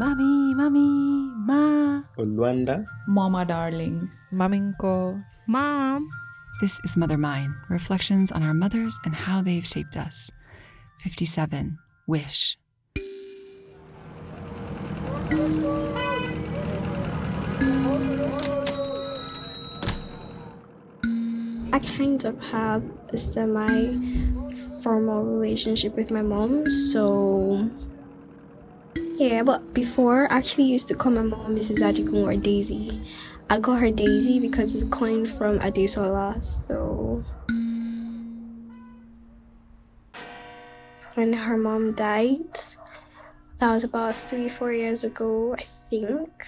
Mami, mami, ma. Olwanda. Mama darling. Maminko. Mom. This is Mother Mine, reflections on our mothers and how they've shaped us. 57. Wish. I kind of have a semi formal relationship with my mom, so yeah, but before I actually used to call my mom Mrs. Adigun or Daisy. I call her Daisy because it's coined from Adesola, so when her mom died, that was about three, four years ago, I think.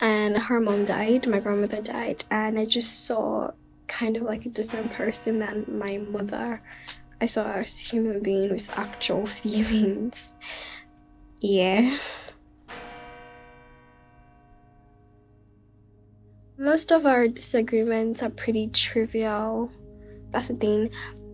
And her mom died, my grandmother died, and I just saw kind of like a different person than my mother. I saw a human being with actual feelings. Yeah. Most of our disagreements are pretty trivial. That's the thing.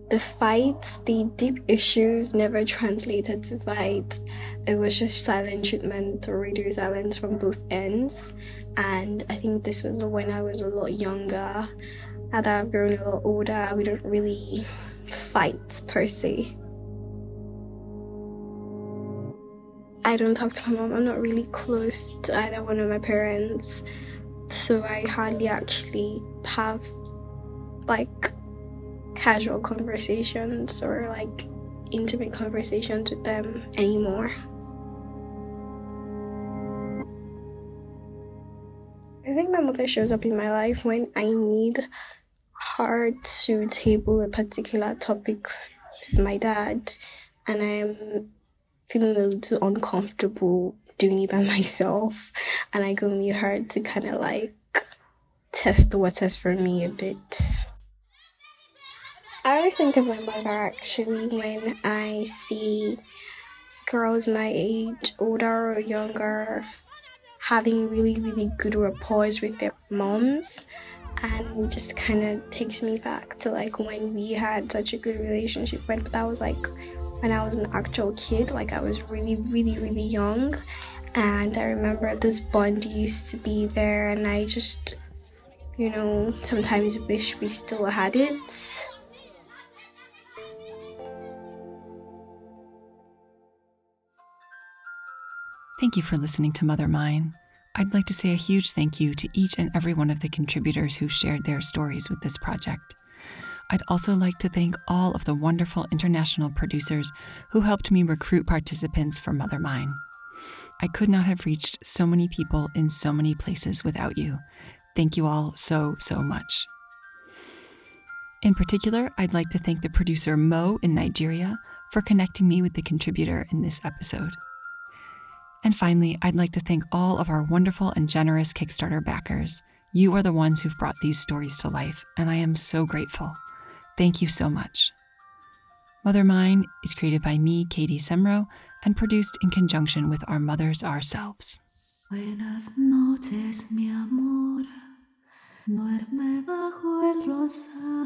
The fights, the deep issues never translated to fights. It was just silent treatment or radio silence from both ends. And I think this was when I was a lot younger. Now that I've grown a lot older, we don't really fight per se. I don't talk to my mom. I'm not really close to either one of my parents. So I hardly actually have like casual conversations or like intimate conversations with them anymore. I think my mother shows up in my life when I need her to table a particular topic with my dad, and I'm feeling a little too uncomfortable doing it by myself, and I go meet her to kind of like test the waters for me a bit. I always think of my mother actually when I see girls my age, older or younger, having really, really good rapport with their moms. And it just kind of takes me back to like when we had such a good relationship. But that was like when I was an actual kid, like I was really, really, really young. And I remember this bond used to be there, and I just, you know, sometimes wish we still had it. Thank you for listening to Mother Mine. I'd like to say a huge thank you to each and every one of the contributors who shared their stories with this project. I'd also like to thank all of the wonderful international producers who helped me recruit participants for Mother Mine. I could not have reached so many people in so many places without you. Thank you all so, so much. In particular, I'd like to thank the producer Mo in Nigeria for connecting me with the contributor in this episode. And finally, I'd like to thank all of our wonderful and generous Kickstarter backers. You are the ones who've brought these stories to life, and I am so grateful. Thank you so much. Mother Mine is created by me, Katie Semro, and produced in conjunction with our mothers ourselves. Buenas noches, mi amor. Duerme bajo el rosal